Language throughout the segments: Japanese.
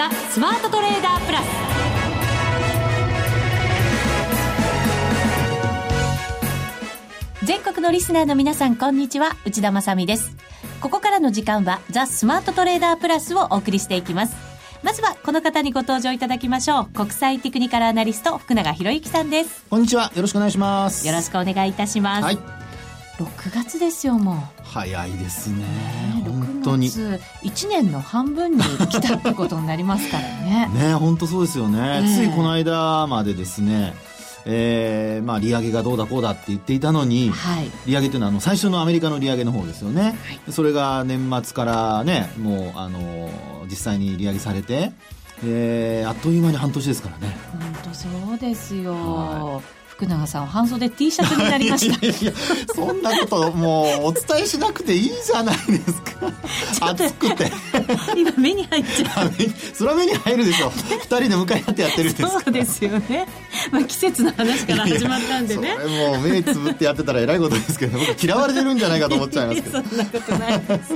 ザ・スマートトレーダープラス。全国のリスナーの皆さんこんにちは。内田まさです。ここからの時間はザ・スマートトレーダープラスをお送りしていきます。まずはこの方にご登場いただきましょう。国際テクニカルアナリスト福永博之さんです。こんにちは。よろしくお願いします。よろしくお願いいたします、はい、6月ですよもう。早いですね。本当に。1年の半分に来たってことになりますからね。ね本当そうですよね、えー、ついこの間までですねえーまあ、利上げがどうだこうだって言っていたのに、はい、利上げというのはあの最初のアメリカの利上げの方ですよね、はい、それが年末からねもうあの実際に利上げされて、えー、あっという間に半年ですからね。本当そうですよ、はい福永さん半袖 T シャツになりました。いやいやそんなこともうお伝えしなくていいじゃないですか。暑くて。今目に入っちゃう それは目に入るでしょ二人で向かい合ってやってるんですそうですよね、まあ、季節の話から始まったんでね。それもう目つぶってやってたらえらいことですけど僕嫌われてるんじゃないかと思っちゃいますけど。そんなことないです。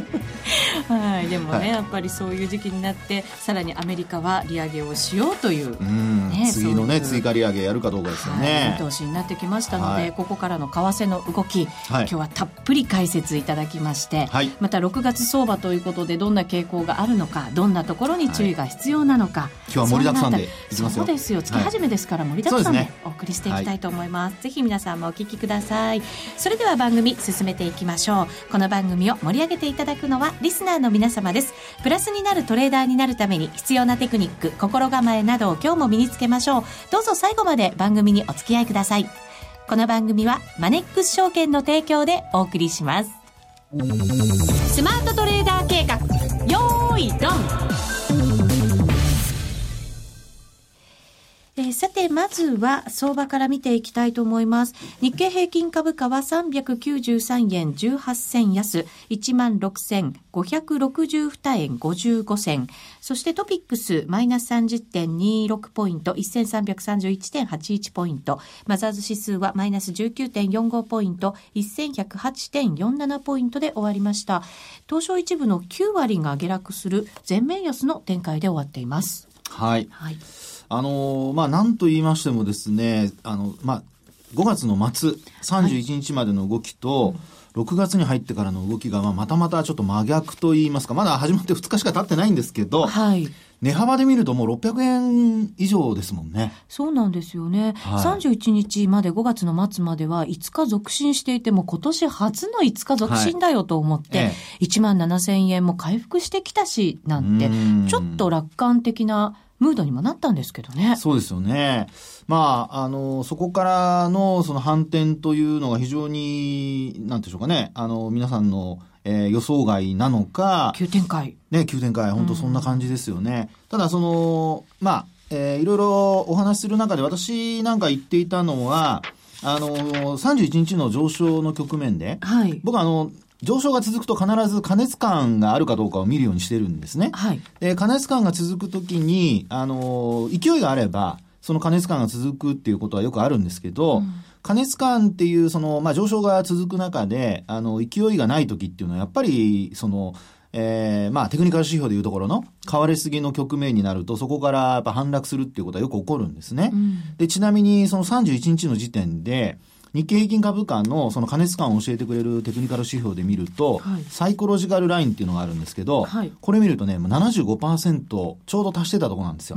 はい、でもね、はい、やっぱりそういう時期になってさらにアメリカは利上げをしようという、ね、次のね追加利上げやるかどうかですよね、はい、しになってきましたので、はい、ここからの為替の動き、はい、今日はたっぷり解説いただきまして、はい、また6月相場ということでどんな傾向があるのかどんなところに注意が必要なのか、今日は盛りだくさんでそうですよ。月始めですから盛りだくさんでお送りしていきたいと思います、ぜひ皆さんもお聞きください。それでは番組進めていきましょう。この番組を盛り上げていただくのはリスナーの皆様です。プラスになるトレーダーになるために必要なテクニック心構えなどを今日も身につけましょう。どうぞ最後まで番組にお付き合いください。この番組はマネックス証券の提供でお送りします。スマートトレーダー計画、よーい、ドンえー、さて、まずは相場から見ていきたいと思います。日経平均株価は393円18銭安、16,562円55銭。そしてトピックスマイナス30.26ポイント、1331.81ポイント。マザーズ指数はマイナス19.45ポイント、1108.47ポイントで終わりました。東証一部の9割が下落する全面安の展開で終わっています。はい。はいあのまあ、なんと言いましてもですね、あの、まあ、5月の末、31日までの動きと、はい6月に入ってからの動きが、まあ、またまたちょっと真逆と言いますか、まだ始まって2日しか経ってないんですけど、はい、値幅で見るともう600円以上ですもんね。そうなんですよね。はい、31日まで5月の末までは5日続伸していても今年初の5日続伸だよと思って、はい、1万7000円も回復してきたしなんて、ちょっと楽観的なムードにもなったんですけどね。そうですよね。まあ、あの、そこからのその反転というのが非常に、なんでしょうかね、あの、皆さんの、えー、予想外なのか。急展開。ね、急展開。本当そんな感じですよね。うん、ただ、その、まあ、えー、いろいろお話しする中で私なんか言っていたのは、あの、31日の上昇の局面で、はい、僕はあの、上昇が続くと必ず加熱感があるかどうかを見るようにしてるんですね。はい。で、加熱感が続くときに、あの、勢いがあれば、その加熱感が続くっていうことはよくあるんですけど、うん、加熱感っていう、その、まあ、上昇が続く中で、あの、勢いがないときっていうのは、やっぱり、その、えー、まあ、テクニカル指標でいうところの、買われすぎの局面になると、そこからやっぱ反落するっていうことはよく起こるんですね。うん、で、ちなみに、その31日の時点で、日経平均株価のその加熱感を教えてくれるテクニカル指標で見ると、はい、サイコロジカルラインっていうのがあるんですけど、はい、これ見るとね、75%ちょうど達してたところなんですよ。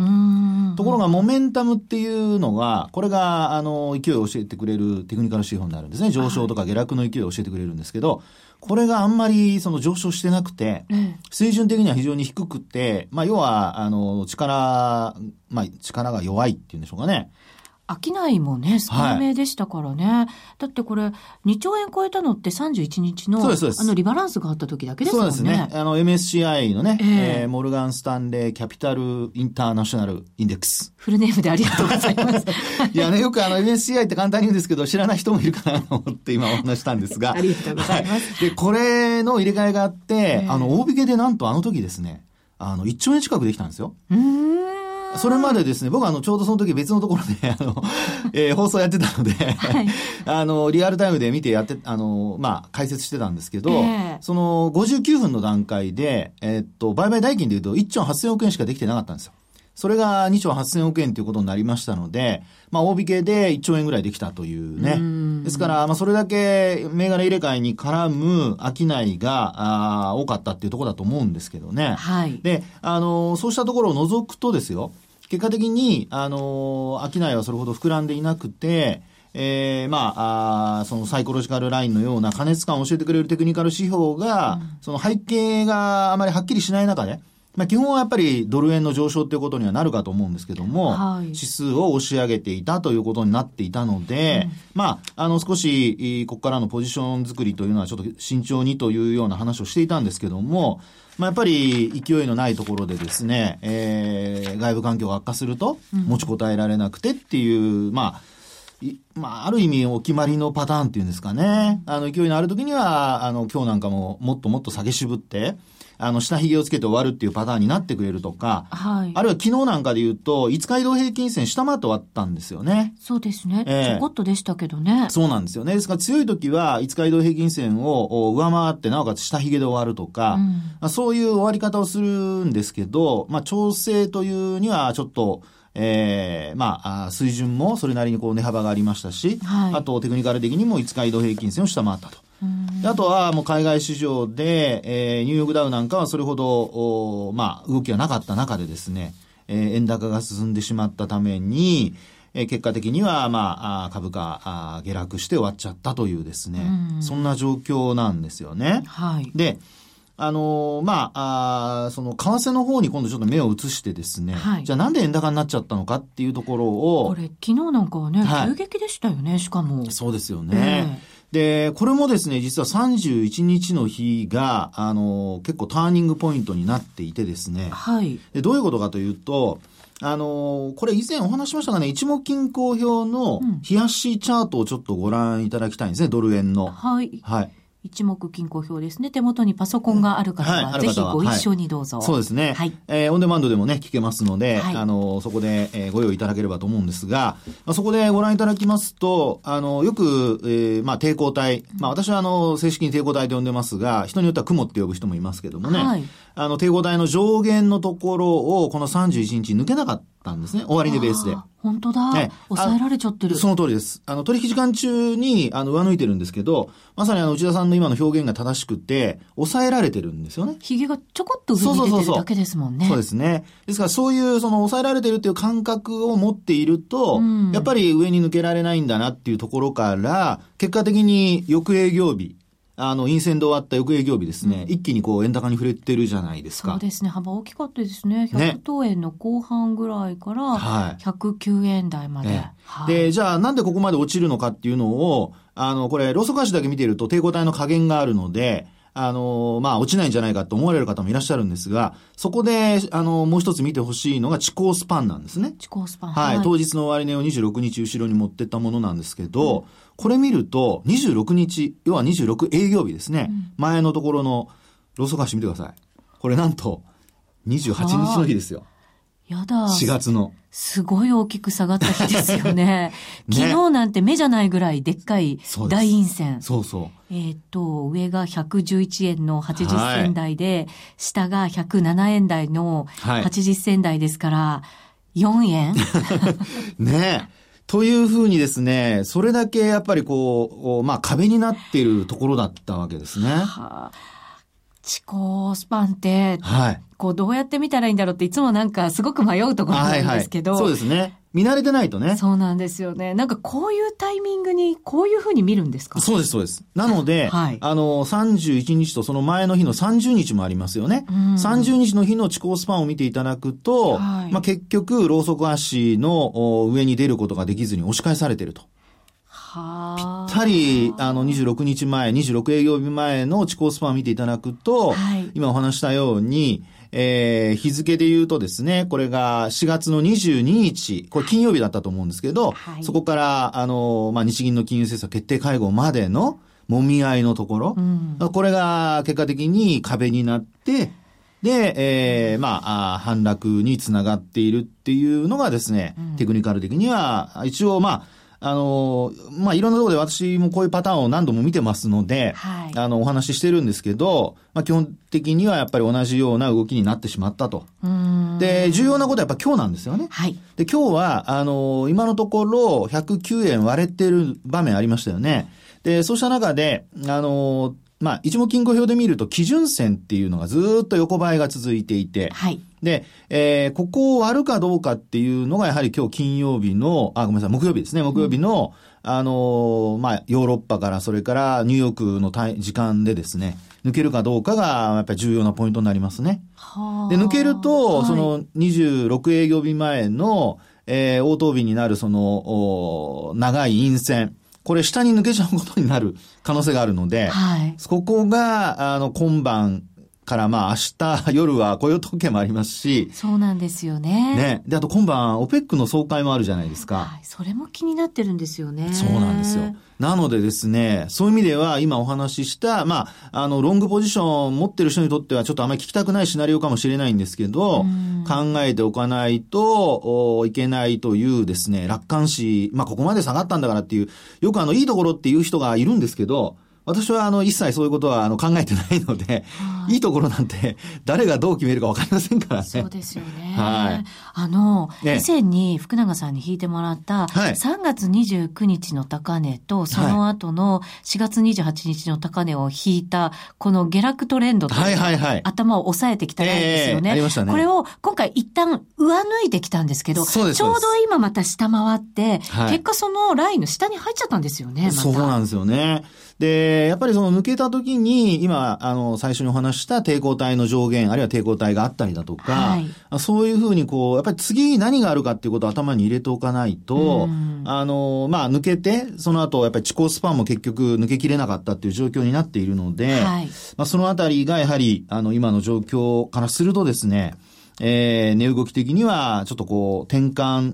ところが、モメンタムっていうのが、これが、あの、勢いを教えてくれるテクニカル指標になるんですね。上昇とか下落の勢いを教えてくれるんですけど、これがあんまりその上昇してなくて、水準的には非常に低くて、まあ要は、あの、力、まあ力が弱いっていうんでしょうかね。商いもね、少なめでしたからね。はい、だってこれ、2兆円超えたのって31日の、あの、リバランスがあった時だけですもんね。そうですね。あの、MSCI のね、えー、えー、モルガン・スタンレー・キャピタル・インターナショナル・インデックス。フルネームでありがとうございます。いやね、よくあの、MSCI って簡単に言うんですけど、知らない人もいるかなと思って今お話したんですが。ありがとうございます。で、これの入れ替えがあって、えー、あの、大引けでなんとあの時ですね、あの、1兆円近くできたんですよ。うん。それまでですね、僕はあの、ちょうどその時別のところで、あの、えー、放送やってたので、はい、あの、リアルタイムで見てやって、あの、まあ、解説してたんですけど、えー、その59分の段階で、えー、っと、売買代金で言うと1兆8000億円しかできてなかったんですよ。それが2兆8000億円ということになりましたので、まあ、大引けで1兆円ぐらいできたというね。ですから、まあ、それだけ銘柄入れ替えに絡む商いが、あ多かったっていうところだと思うんですけどね。はい。で、あの、そうしたところを除くとですよ、結果的に、あの、商いはそれほど膨らんでいなくて、えー、まあ、あそのサイコロジカルラインのような加熱感を教えてくれるテクニカル指標が、うん、その背景があまりはっきりしない中で、まあ、基本はやっぱりドル円の上昇ということにはなるかと思うんですけども、はい、指数を押し上げていたということになっていたので、うん、まあ、あの少し、ここからのポジション作りというのはちょっと慎重にというような話をしていたんですけども、まあ、やっぱり勢いのないところでですね、えー、外部環境が悪化すると持ちこたえられなくてっていう、うん、まあ、まあ、ある意味お決まりのパターンっていうんですかね。あの、勢いのある時には、あの、今日なんかももっともっと下げ渋って、あの、下髭をつけて終わるっていうパターンになってくれるとか、はい。あるいは昨日なんかで言うと、5日移動平均線下回って終わったんですよね。そうですね。えー、ちょこっとでしたけどね。そうなんですよね。ですから強い時は、5日移動平均線を上回って、なおかつ下髭で終わるとか、うん、まあ、そういう終わり方をするんですけど、まあ、調整というにはちょっと、えー、まあ、水準もそれなりにこう値幅がありましたし、はい、あとテクニカル的にも5日移動平均線を下回ったと。あとはもう海外市場で、えー、ニューヨークダウなんかはそれほど、おまあ、動きがなかった中でですね、えー、円高が進んでしまったために、えー、結果的には、まあ、株価あ下落して終わっちゃったというですね、そんな状況なんですよね。はい、で、あのー、まあ、あその、為替の方に今度ちょっと目を移してですね、はい、じゃあなんで円高になっちゃったのかっていうところを。これ、昨日なんかはね、はい、急激でしたよね、しかも。そうですよね。えーで、これもですね、実は31日の日が、あの、結構ターニングポイントになっていてですね。はい。で、どういうことかというと、あの、これ以前お話しましたがね、一目均衡表の冷やしチャートをちょっとご覧いただきたいんですね、ドル円の。はい。はい。一目均衡表ですね。手元にパソコンがある方は、はい、ぜひご一緒にどうぞ。はい、そうですね。はい。えー、オンデマンドでもね、聞けますので、はい、あの、そこで、えー、ご用意いただければと思うんですが、まあ、そこでご覧いただきますと、あの、よく、えー、まあ、抵抗体、まあ、私はあの、正式に抵抗体と呼んでますが、人によっては雲って呼ぶ人もいますけどもね、はい、あの、抵抗体の上限のところを、この31日抜けなかった。ったんですね。終わりでベースで。本当だ。ね、抑えられちゃってる。その通りです。あの、取引時間中に、あの、上抜いてるんですけど、まさにあの、内田さんの今の表現が正しくて、抑えられてるんですよね。髭がちょこっと上に出てるだけですもんね。そうですね。ですから、そういう、その、抑えられてるっていう感覚を持っていると、うん、やっぱり上に抜けられないんだなっていうところから、結果的に翌営業日、あの、陰線で終わった翌営業日ですね、うん、一気にこう、円高に触れてるじゃないですか。そうですね。幅大きかったですね。100等円の後半ぐらいから、109円台まで、ねはい、で、じゃあなんでここまで落ちるのかっていうのを、あの、これ、ローソク足だけ見てると抵抗体の加減があるので、あの、まあ、落ちないんじゃないかと思われる方もいらっしゃるんですが、そこで、あの、もう一つ見てほしいのが、地高スパンなんですね。地高スパン。はい。はい、当日の終値を26日後ろに持ってったものなんですけど、うんこれ見ると、26日、要は26営業日ですね。うん、前のところのローソク足見てください。これなんと、28日の日ですよ。やだ。4月の。すごい大きく下がった日ですよね。ね昨日なんて目じゃないぐらいでっかい大陰線。そうそうえっ、と、上が111円の80銭台で、はい、下が107円台の80銭台ですから、4円？ねえ。というふうにですね、それだけやっぱりこう、まあ壁になっているところだったわけですね。はあ、地高スパンって、はい。こうどうやって見たらいいんだろうっていつもなんかすごく迷うところなんですけど、はいはい、そうですね。見慣れてないとね。そうなんですよね。なんかこういうタイミングにこういうふうに見るんですか？そうです、そうです。なので、はい、あの、31日とその前の日の30日もありますよね。うん、30日の日の地高スパンを見ていただくと、はい、まあ結局、ローソク足の上に出ることができずに押し返されてると。ぴったり、あの、26日前、26営業日前の地高スパンを見ていただくと、はい、今お話したように、えー、日付で言うとですね、これが4月の22日、これ金曜日だったと思うんですけど、はい、そこから、あの、まあ、日銀の金融政策決定会合までの揉み合いのところ、うん、これが結果的に壁になって、で、えー、まあ、反落につながっているっていうのがですね、うん、テクニカル的には、一応まあ、あの、まあ、いろんなところで私もこういうパターンを何度も見てますので、はい、あの、お話ししてるんですけど、まあ、基本的にはやっぱり同じような動きになってしまったと。で、重要なことはやっぱ今日なんですよね。はい。で、今日は、あの、今のところ109円割れてる場面ありましたよね。で、そうした中で、あの、まあ、一目金庫表で見ると基準線っていうのがずっと横ばいが続いていて、はい。で、えー、ここを割るかどうかっていうのがやはり今日金曜日の、あ、ごめんなさい、木曜日ですね、木曜日の、うん、あのー、まあ、ヨーロッパからそれからニューヨークの時間でですね、抜けるかどうかがやっぱり重要なポイントになりますね。で、抜けると、その26営業日前の、えー、応答日になるその、長い陰線。これ下に抜けちゃうことになる可能性があるので、はい、ここが、あの、今晩、からまあ明日夜は雇用統計もありますし。そうなんですよね。ね。で、あと今晩、オペックの総会もあるじゃないですか。はい。それも気になってるんですよね。そうなんですよ。なのでですね、そういう意味では今お話しした、まあ、あの、ロングポジションを持ってる人にとってはちょっとあまり聞きたくないシナリオかもしれないんですけど、考えておかないといけないというですね、楽観視、まあ、ここまで下がったんだからっていう、よくあの、いいところっていう人がいるんですけど、私はあの一切そういうことはあの考えてないので、はい、いいところなんて誰がどう決めるかわかりませんからね。そうですよね。はい。あの、ね、以前に福永さんに引いてもらった3月29日の高値と、その後の4月28日の高値を引いた、この下落トレンドと、はいはいはい、頭を抑えてきたんですよね。えー、ありましたね。これを今回一旦上抜いてきたんですけど、ちょうど今また下回って、はい、結果そのラインの下に入っちゃったんですよね、ま、そうなんですよね。で、やっぱりその抜けた時に、今、あの、最初にお話した抵抗体の上限、あるいは抵抗体があったりだとか、はい、そういうふうにこう、やっぱり次何があるかっていうことを頭に入れておかないと、あの、まあ、抜けて、その後、やっぱり地高スパンも結局抜けきれなかったっていう状況になっているので、はい、まあ、そのあたりがやはり、あの、今の状況からするとですね、えー、値動き的には、ちょっとこう、転換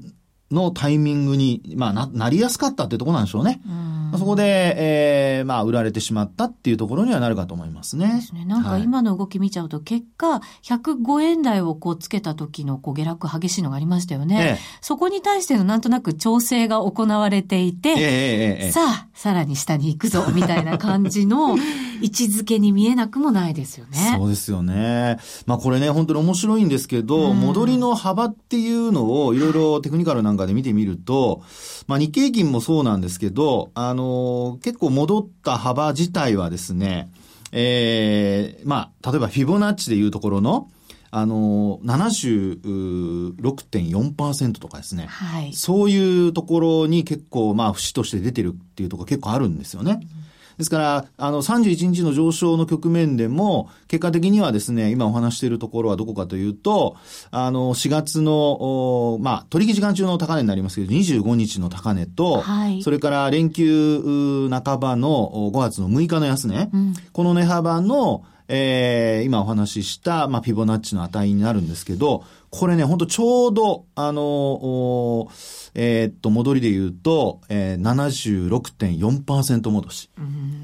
のタイミングに、まあ、な、なりやすかったっていうところなんでしょうね。うそこで、えー、まあ、売られてしまったっていうところにはなるかと思いますね。ですね。なんか今の動き見ちゃうと、結果、105円台をこうつけた時のこう下落激しいのがありましたよね。ええ、そこに対してのなんとなく調整が行われていて、え、さあ、さらに下に行くぞ、みたいな感じの 位置づけに見えなくもないですよね。そうですよね。まあこれね、本当に面白いんですけど、戻りの幅っていうのをいろいろテクニカルなんかで見てみると、まあ日経金もそうなんですけど、あの、結構戻った幅自体はですね、ええー、まあ、例えばフィボナッチでいうところの、あの、76.4%とかですね。はい。そういうところに結構、まあ、節として出てるっていうところ結構あるんですよね。うんですから、あの、31日の上昇の局面でも、結果的にはですね、今お話しているところはどこかというと、あの、4月の、まあ、取引時間中の高値になりますけど、25日の高値と、はい、それから連休半ばの5月の6日の安値、うん、この値幅の、えー、今お話しした、まあ、フィボナッチの値になるんですけど、これね、ほんとちょうど、あのえー、っと、戻りで言うと、えー、76.4%戻し。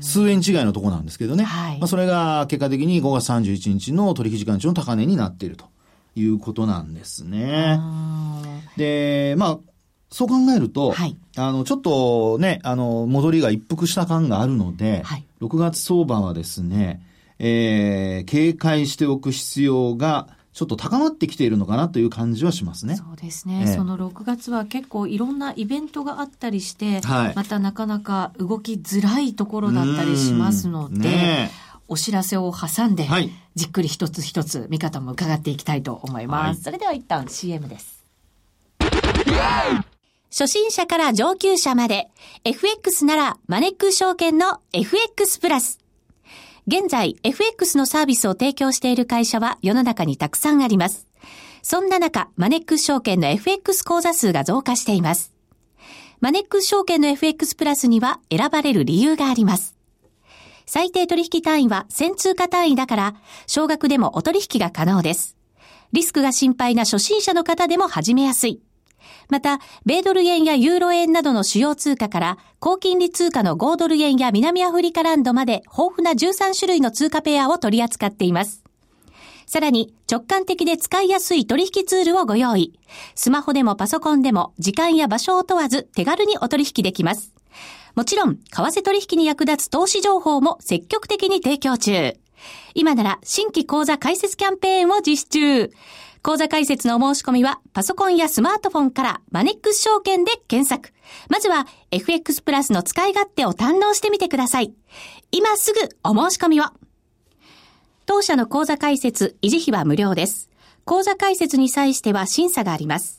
数円違いのとこなんですけどね。はい、まあ、それが結果的に5月31日の取引時間中の高値になっているということなんですね。で、まあ、そう考えると、はい、あの、ちょっとね、あの、戻りが一服した感があるので、はい、6月相場はですね、えー、警戒しておく必要がちょっと高まってきているのかなという感じはしますね。そうですね。えー、その6月は結構いろんなイベントがあったりして、はい、またなかなか動きづらいところだったりしますので、ね、お知らせを挟んで、はい、じっくり一つ一つ見方も伺っていきたいと思います。はい、それでは一旦 CM です。初心者から上級者まで、FX ならマネックス証券の FX プラス。現在、FX のサービスを提供している会社は世の中にたくさんあります。そんな中、マネックス証券の FX 口座数が増加しています。マネックス証券の FX プラスには選ばれる理由があります。最低取引単位は1000通貨単位だから、少額でもお取引が可能です。リスクが心配な初心者の方でも始めやすい。また、米ドル円やユーロ円などの主要通貨から、高金利通貨の5ドル円や南アフリカランドまで豊富な13種類の通貨ペアを取り扱っています。さらに、直感的で使いやすい取引ツールをご用意。スマホでもパソコンでも、時間や場所を問わず手軽にお取引できます。もちろん、為替取引に役立つ投資情報も積極的に提供中。今なら、新規講座開設キャンペーンを実施中。講座解説のお申し込みは、パソコンやスマートフォンからマネックス証券で検索。まずは、FX プラスの使い勝手を堪能してみてください。今すぐお申し込みを。当社の講座解説、維持費は無料です。講座解説に際しては審査があります。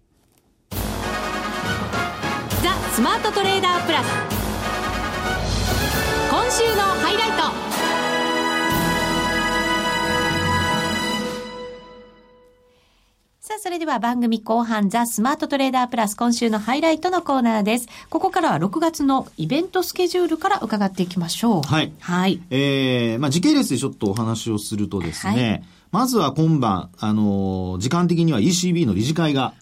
ザ・スマートトレーダープラス。今週のハイライト。さあ、それでは番組後半、ザ・スマートトレーダープラス今週のハイライトのコーナーです。ここからは6月のイベントスケジュールから伺っていきましょう。はい。はい。えー、まあ時系列でちょっとお話をするとですね、はいまずは今晩、あのー、時間的には ECB の理事会が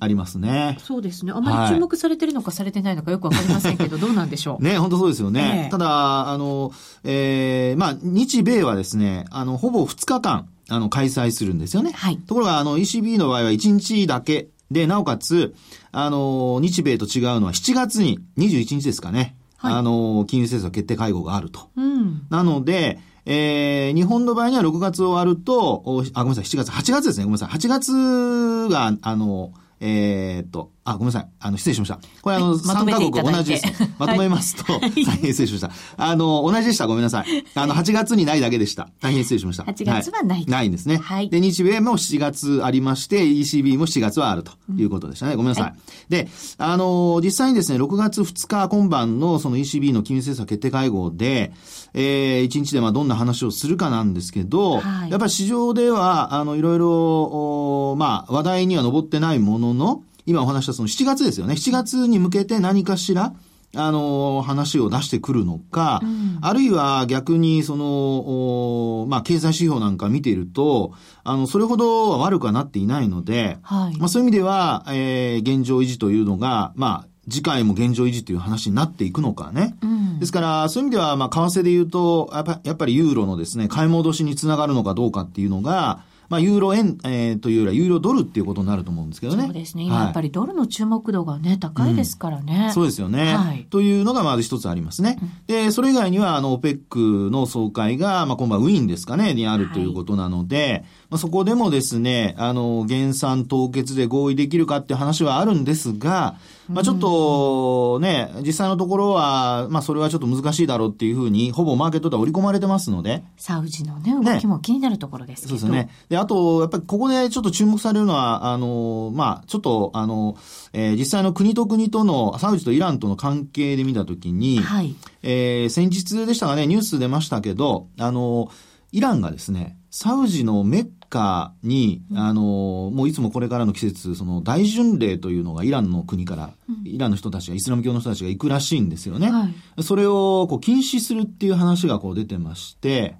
ありますね、はい。そうですね。あまり注目されてるのかされてないのかよくわかりませんけど、どうなんでしょう？ね、本当そうですよね。えー、ただ、あの、えー、まあ、日米はですね、あの、ほぼ2日間、あの、開催するんですよね。はい。ところが、あの、ECB の場合は1日だけで、なおかつ、あの、日米と違うのは7月に21日ですかね。はい、あの、金融政策決定会合があると。うん。なので、えー、日本の場合には6月終わると、あ、ごめんなさい、7月、8月ですね、ごめんなさい。8月が、あの、えー、っと、あ、ごめんなさい。あの、失礼しました。これあの、はい、3カ国同じです、ね。まとめますと、はい、大変失礼しました。あの、同じでした。ごめんなさい。あの、8月にないだけでした。大変失礼しました。8月はない、はい、ないんですね。はい。で、日米も7月ありまして、ECB も7月はあるということでしたね。うん、ごめんなさい。はい、で、あの、実際にですね、6月2日今晩のその ECB の金融政策決定会合で、えー、1日でまあどんな話をするかなんですけど、はい、やっぱり市場では、あの、いろいろ、まあ、話題には上ってないものの、今お話したその7月ですよね。7月に向けて何かしら、あの、話を出してくるのか、うん、あるいは逆にその、まあ、経済指標なんか見ていると、あの、それほどは悪くはなっていないので、はい、まあ、そういう意味では、えー、現状維持というのが、まあ、次回も現状維持という話になっていくのかね。うん、ですから、そういう意味では、まあ、為替で言うと、やっぱやっぱりユーロのですね、買い戻しにつながるのかどうかっていうのが、まあ、ユーロ円、えー、というよりはユーロドルっていうことになると思うんですけどね。そうですね。今やっぱりドルの注目度がね、高いですからね。うん、そうですよね。はい。というのがまず一つありますね。うん、で、それ以外には、あの、オペックの総会が、まあ、今晩ウィーンですかね、にあるということなので、はいまあ、そこでもですね、あの、減産凍結で合意できるかっていう話はあるんですが、まあ、ちょっとね、実際のところは、まあ、それはちょっと難しいだろうっていうふうに、ほぼマーケットでは織り込まれてますので。サウジのね、動きも気になるところですけど、ね、そうですね。で、あと、やっぱりここでちょっと注目されるのは、あの、まあ、ちょっと、あの、えー、実際の国と国との、サウジとイランとの関係で見たときに、はい。えー、先日でしたがね、ニュース出ましたけど、あの、イランがですね、サウジのメッカに、あの、もういつもこれからの季節、その大巡礼というのがイランの国から、イランの人たちが、イスラム教の人たちが行くらしいんですよね。はい、それをこう禁止するっていう話がこう出てまして、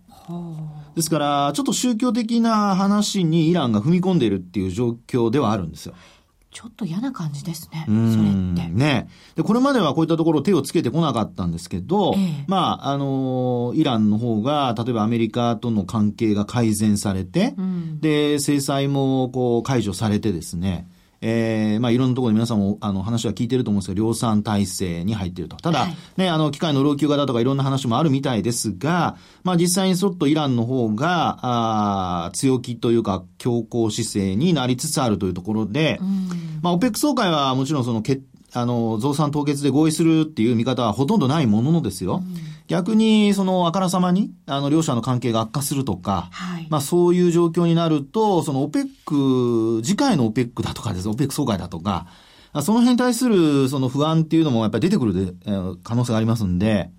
ですから、ちょっと宗教的な話にイランが踏み込んでいるっていう状況ではあるんですよ。ちょっと嫌な感じですね。それって。ね。で、これまではこういったところ手をつけてこなかったんですけど、ええ、まあ、あのイランの方が、例えばアメリカとの関係が改善されて、うん、で、制裁もこう解除されてですね、えー、まあいろんなところで皆さんもあの話は聞いてると思うんですけど、量産体制に入っていると。ただ、はい、ね、あの、機械の老朽化だとかいろんな話もあるみたいですが、まあ実際にちょっとイランの方が、あ強気というか強硬姿勢になりつつあるというところで、まあ OPEC 総会はもちろんその決あの、増産凍結で合意するっていう見方はほとんどないもののですよ。うん、逆に、その、あからさまに、あの、両者の関係が悪化するとか、はい、まあそういう状況になると、そのオペック、次回のオペックだとかです、オペック総会だとか、その辺に対するその不安っていうのもやっぱり出てくるで、えー、可能性がありますんで、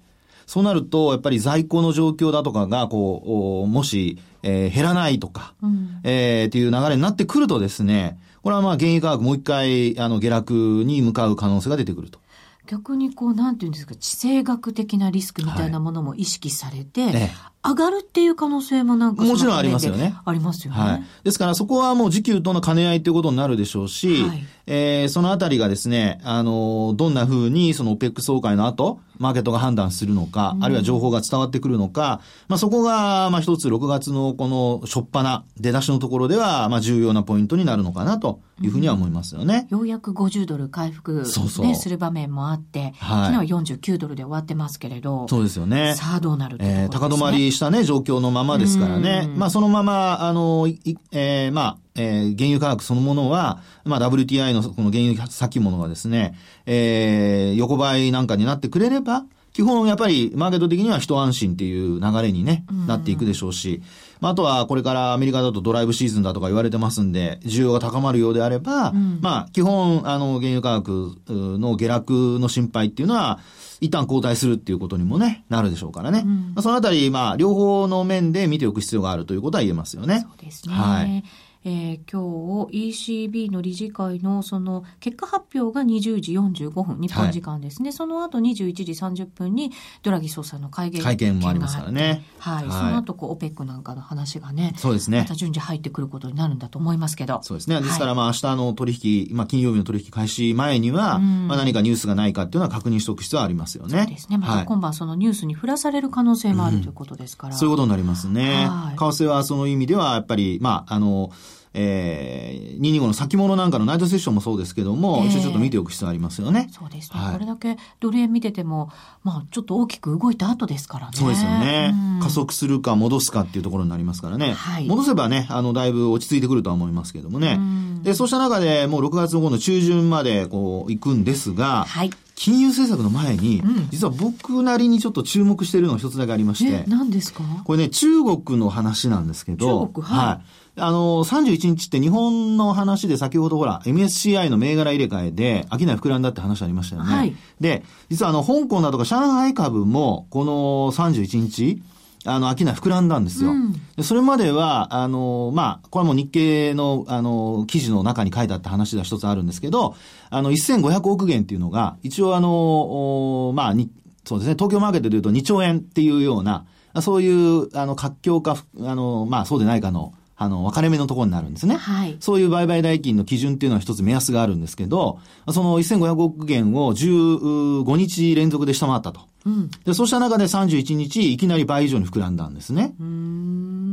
そうなると、やっぱり在庫の状況だとかが、こう、もし、えー、減らないとか、うん、えー、っていう流れになってくるとですね、これはまあ原油価格もう一回、あの、下落に向かう可能性が出てくると。逆にこう、なんていうんですか、地政学的なリスクみたいなものも意識されて、はい上がるっていう可能性もなんかもちろんありますよね。ありますよね。はい。ですからそこはもう時給との兼ね合いということになるでしょうし、はい、えー、そのあたりがですね、あの、どんな風にその OPEC 総会の後、マーケットが判断するのか、うん、あるいは情報が伝わってくるのか、まあそこが、まあ一つ6月のこの初っ端、出だしのところでは、まあ重要なポイントになるのかなというふうには思いますよね。うん、ようやく50ドル回復、ね、そうそう。する場面もあって、はい、昨日は49ドルで終わってますけれど、そうですよね。さあどうなる、ね、えー、高止まりしたね、状況のままですからね。まあ、そのまま、あの、えー、まあ、えー、原油価格そのものは、まあ、WTI のこの原油先物がですね、えー、横ばいなんかになってくれれば、基本やっぱりマーケット的には一安心っていう流れにね、なっていくでしょうし、まあ、あとはこれからアメリカだとドライブシーズンだとか言われてますんで、需要が高まるようであれば、うん、まあ、基本、あの、原油価格の下落の心配っていうのは、一旦後退するっていうことにもね、なるでしょうからね。うん、まあ、そのあたり、まあ、両方の面で見ておく必要があるということは言えますよね。そうですね。はい。えー、今日 ECB の理事会のその結果発表が20時45分、日本時間ですね。はい、その後21時30分にドラギ総裁の会見会見もありますからね。はい。はい、その後こう OPEC なんかの話がね、そうですね。また順次入ってくることになるんだと思いますけど。そうですね。ですからまあ明日の取引、まあ金曜日の取引開始前には、まあ何かニュースがないかっていうのは確認しておく必要はありますよね。そうですね。また今晩そのニュースに振らされる可能性もある、ということですから。そういうことになりますね。はい、為替はその意味ではやっぱり、まああの、えー、225の先物なんかのナイトセッションもそうですけども、えー、一応ちょっと見ておく必要ありますよね。そうですね。はい、これだけドル円見てても、まあちょっと大きく動いた後ですからね。そうですよね。加速するか戻すかっていうところになりますからね。はい、戻せばね、あの、だいぶ落ち着いてくるとは思いますけどもね。で、そうした中でもう6月の今度中旬までこう行くんですが、はい。金融政策の前に、うん、実は僕なりにちょっと注目しているのが一つだけありまして。何ですか？これね、中国の話なんですけど。中国？はい、はいあの、31日って日本の話で先ほどほら、MSCI の銘柄入れ替えで、商い膨らんだって話ありましたよね。はい、で、実はあの、香港だとか上海株も、この31日、あの、商い膨らんだんですよ。うん、でそれまでは、あの、まあ、これも日経の、あの、記事の中に書いてあった話が一つあるんですけど、あの、1500億元っていうのが、一応あの、まあ、に、そうですね、東京マーケットでいうと2兆円っていうような、そういう、あの、活況か、あの、まあ、そうでないかの、あの、分かれ目のところになるんですね。はい。そういう売買代金の基準っていうのは一つ目安があるんですけど、その1500億元を15日連続で下回ったと。うん。で、そうした中で31日、いきなり倍以上に膨らんだんですね。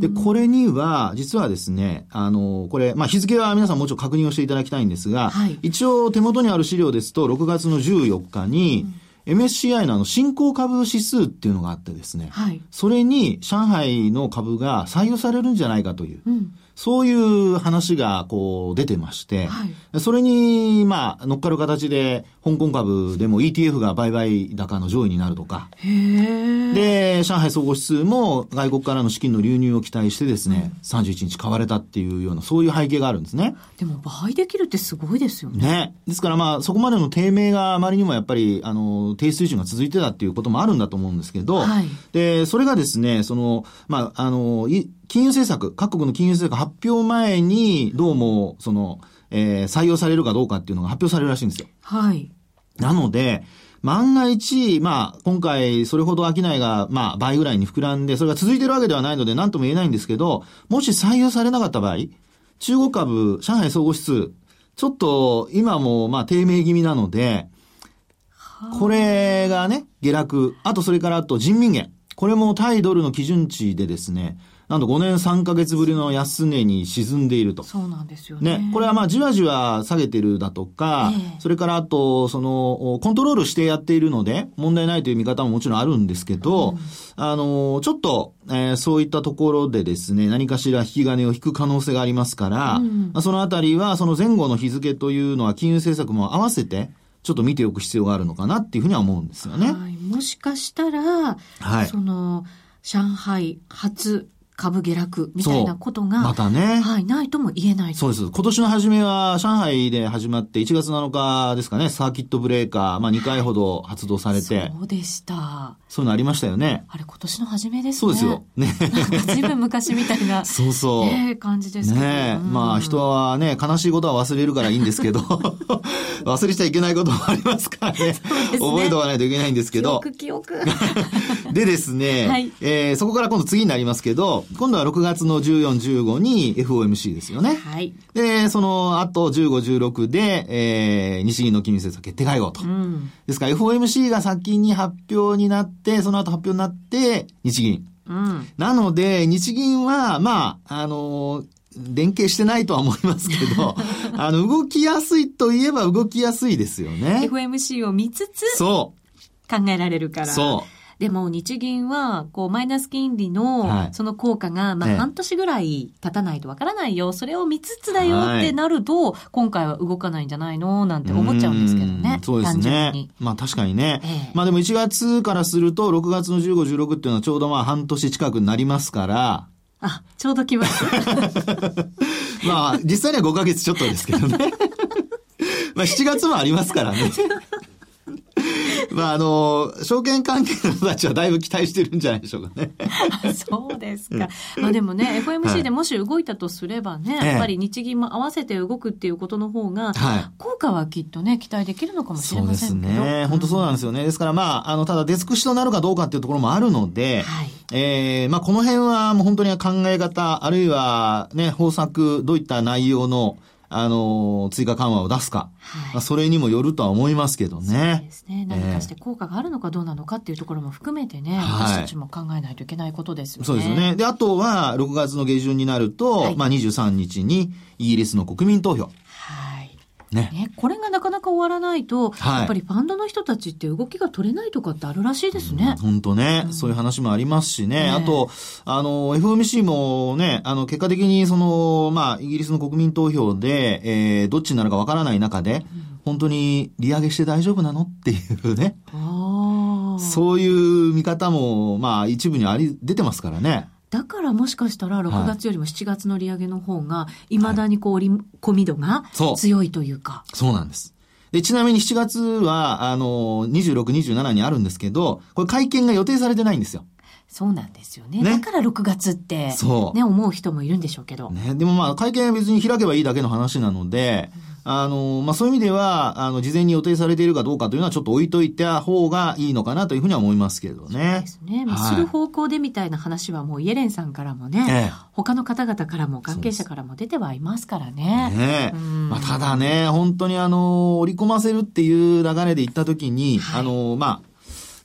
で、これには、実はですね、あの、これ、まあ、日付は皆さんもうちょっと確認をしていただきたいんですが、はい、一応手元にある資料ですと、6月の14日に、うん MSCI のあの、新興株指数っていうのがあってですね。はい。それに、上海の株が採用されるんじゃないかという。うん。そういう話がこう出てまして、はい、それに、まあ、乗っかる形で、香港株でも ETF が売買高の上位になるとか、で、上海総合指数も外国からの資金の流入を期待してですね、うん、31日買われたっていうような、そういう背景があるんですね。でも倍できるってすごいですよね。ね。ですからまあ、そこまでの低迷があまりにもやっぱり、あの、低水準が続いてたっていうこともあるんだと思うんですけど、はい、で、それがですね、その、まあ、あの、金融政策、各国の金融政策発表前に、どうも、その、えー、採用されるかどうかっていうのが発表されるらしいんですよ。はい。なので、万が一、まあ、今回、それほど商いが、まあ、倍ぐらいに膨らんで、それが続いてるわけではないので、何とも言えないんですけど、もし採用されなかった場合、中国株、上海総合指数、ちょっと、今も、まあ、低迷気味なので、これがね、下落。あと、それから、あと、人民元。これも対ドルの基準値でですね、なんと5年3ヶ月ぶりの安値に沈んでいると。そうなんですよね。ね。これはまあじわじわ下げてるだとか、えー、それからあと、その、コントロールしてやっているので、問題ないという見方ももちろんあるんですけど、うん、あの、ちょっと、えー、そういったところでですね、何かしら引き金を引く可能性がありますから、うん、そのあたりは、その前後の日付というのは金融政策も合わせて、ちょっと見ておく必要があるのかなっていうふうには思うんですよね。はい、もしかしたら、はい、その、上海発株下落みたいなことが、またね。はい、ないとも言えないそうです。今年の初めは、上海で始まって1月7日ですかね、サーキットブレーカー、まあ2回ほど発動されて。そうでした。そういうのありましたよね。あれ今年の初めですね。そうですよ。ね。ずいぶん昔みたいな。そうそう。ね、感じですね、うん、まあ人はね、悲しいことは忘れるからいいんですけど、忘れちゃいけないこともありますからね。ね覚えておかないといけないんですけど。記憶記憶。でですね、はい、えー、そこから今度次になりますけど、今度は6月の14、15に FOMC ですよね。はい。で、その後15、16で、えー、日銀の金融政策決定会合と。うん、ですから FOMC が先に発表になって、その後発表になって、日銀。うん、なので、日銀は、まあ、あのー、連携してないとは思いますけど、あの、動きやすいといえば動きやすいですよね。FOMC を見つつ、そう。考えられるから。そう。でも日銀は、こう、マイナス金利の、その効果が、まあ、半年ぐらい経たないとわからないよ。それを見つつだよってなると、今回は動かないんじゃないの？なんて思っちゃうんですけどね。そうですね。まあ確かにね。まあでも1月からすると、6月の15、16っていうのはちょうどまあ半年近くになりますから、あ、ちょうど来ます。まあ、実際には5ヶ月ちょっとですけどね。まあ7月もありますからね。まあ、あの、証券関係の人たちはだいぶ期待してるんじゃないでしょうかね。そうですか。まあでもね、FMC でもし動いたとすればね、はい、やっぱり日銀も合わせて動くっていうことの方が、効果はきっとね、期待できるのかもしれませんけど。そうですね。本当そうなんですよね。ですからまあ、あの、ただ出尽くしとなるかどうかっていうところもあるので、はい、えー、まあこの辺はもう本当に考え方、あるいはね、方策、どういった内容の、あの、追加緩和を出すか。はい、まあ、それにもよるとは思いますけどね。そうですね。何かして効果があるのかどうなのかっていうところも含めてね、私たちも考えないといけないことですよね。そうですよね。で、あとは、6月の下旬になると、はい、まあ23日にイギリスの国民投票。ねね、これがなかなか終わらないと、はい、やっぱりファンドの人たちって動きが取れないとかってあるらしいですね。本、当、ね、うん、そういう話もありますしね。ねあと、あの、FOMC もね、あの、結果的にその、まあ、イギリスの国民投票で、えー、どっちになるかわからない中で、うん、本当に利上げして大丈夫なのっていうね。そういう見方も、まあ、一部にあり、出てますからね。だからもしかしたら6月よりも7月の利上げの方が、いまだにこう、織り込み度が強いというか。そうなんです。で、ちなみに7月は、あの、26、27にあるんですけど、これ会見が予定されてないんですよ。そうなんですよね。ねだから6月って。ね、思う人もいるんでしょうけど。ね、でもまあ、会見は別に開けばいいだけの話なので、うんあの、まあ、そういう意味では、あの、事前に予定されているかどうかというのはちょっと置いといた方がいいのかなというふうには思いますけどね。そうですね。まあ、する方向でみたいな話はもうイエレンさんからもね、ええ、他の方々からも関係者からも出てはいますからね。ねえ。まあ、ただね、本当にあの、織り込ませるっていう流れで行ったときに、はい、あの、まあ、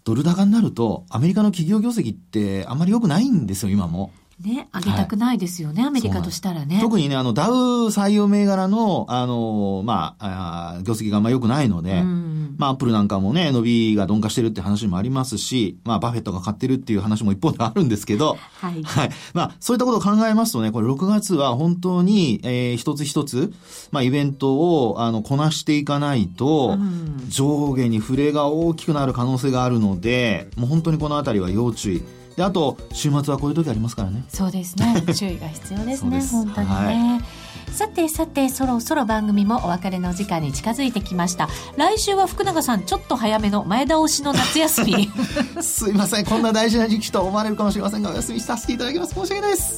ドル高になると、アメリカの企業業績ってあんまり良くないんですよ、今も。ね、上げたくないですよね、はい、アメリカとしたらね。特にね、あの、ダウ採用銘柄の、あの、まあ、あ業績があんま良くないので、うん、まあ、アップルなんかもね、伸びが鈍化してるって話もありますし、まあ、バフェットが買ってるっていう話も一方であるんですけど、はい。はい。まあ、そういったことを考えますとね、これ6月は本当に、えー、一つ一つ、まあ、イベントを、あの、こなしていかないと、うん、上下に触れが大きくなる可能性があるので、もう本当にこのあたりは要注意。であと週末はこういう時ありますからね。そうですね。注意が必要ですね。本当にね、はい。さてさてそろそろ番組もお別れの時間に近づいてきました。来週は福永さんちょっと早めの前倒しの夏休み。すいません。こんな大事な時期と思われるかもしれませんがお休みさせていただきます。申し訳ないです。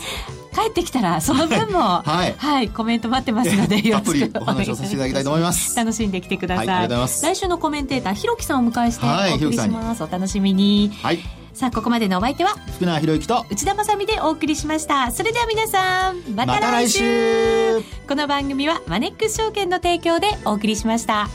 帰ってきたらその分も はい、はい、コメント待ってますのでよろしくお話をさせていただきたいと思います。楽しんできてください、はい、ありがとうございます。来週のコメンテーターひろきさんをお迎えしてお送りします、はい、お楽しみに。はいさあここまでのお相手は福永博之と内田まさでお送りしました。それでは皆さんまた来週。ま、来週。この番組はマネックス証券の提供でお送りしました